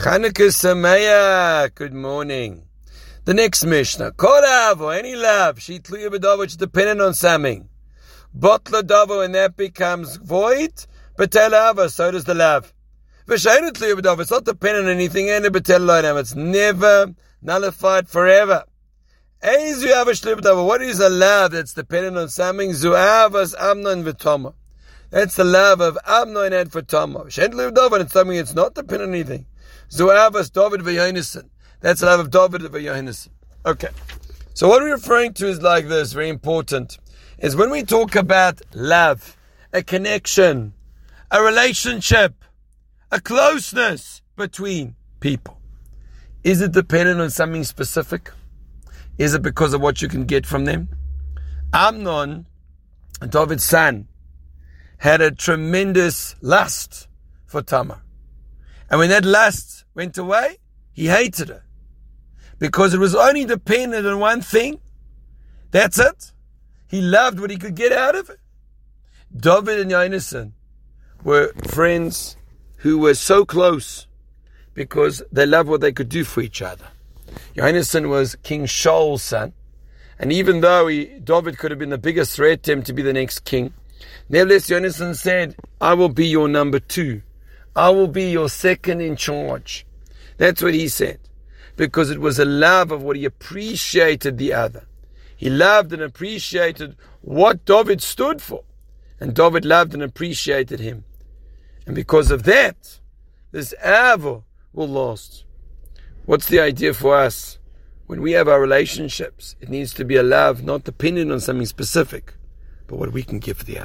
Chanukah Sameach. Good morning. The next Mishnah. Korav or any love. She tluya b'dava which is dependent on something. Botla and that becomes void. Betel ava. So does the love. V'shaynu tluya. It's not dependent on anything. And the betel It's never nullified forever. What is a love that's dependent on something? Zuavas Amnon v'toma. That's the love of Amnon and for Tamar. Shen lived and it's something that's not dependent on anything. Zuavas David v'Yonison. That's the love of David v'Yonison. Okay. So what we're referring to is like this, very important, is when we talk about love, a connection, a relationship, a closeness between people. Is it dependent on something specific? Is it because of what you can get from them? Amnon, David's son, had a tremendous lust for Tamar. And when that lust went away, he hated her. Because it was only dependent on one thing. That's it. He loved what he could get out of it. David and Yonasan were friends who were so close because they loved what they could do for each other. Yonasan was King Shaul's son. And even though he, David could have been the biggest threat to him to be the next king, nevertheless Yonasan said, I will be your number two. I will be your second in charge. That's what he said. Because it was a love of what he appreciated the other. He loved and appreciated what David stood for. And David loved and appreciated him. And because of that, this ever will last. What's the idea for us? When we have our relationships, it needs to be a love not dependent on something specific, but what we can give the other.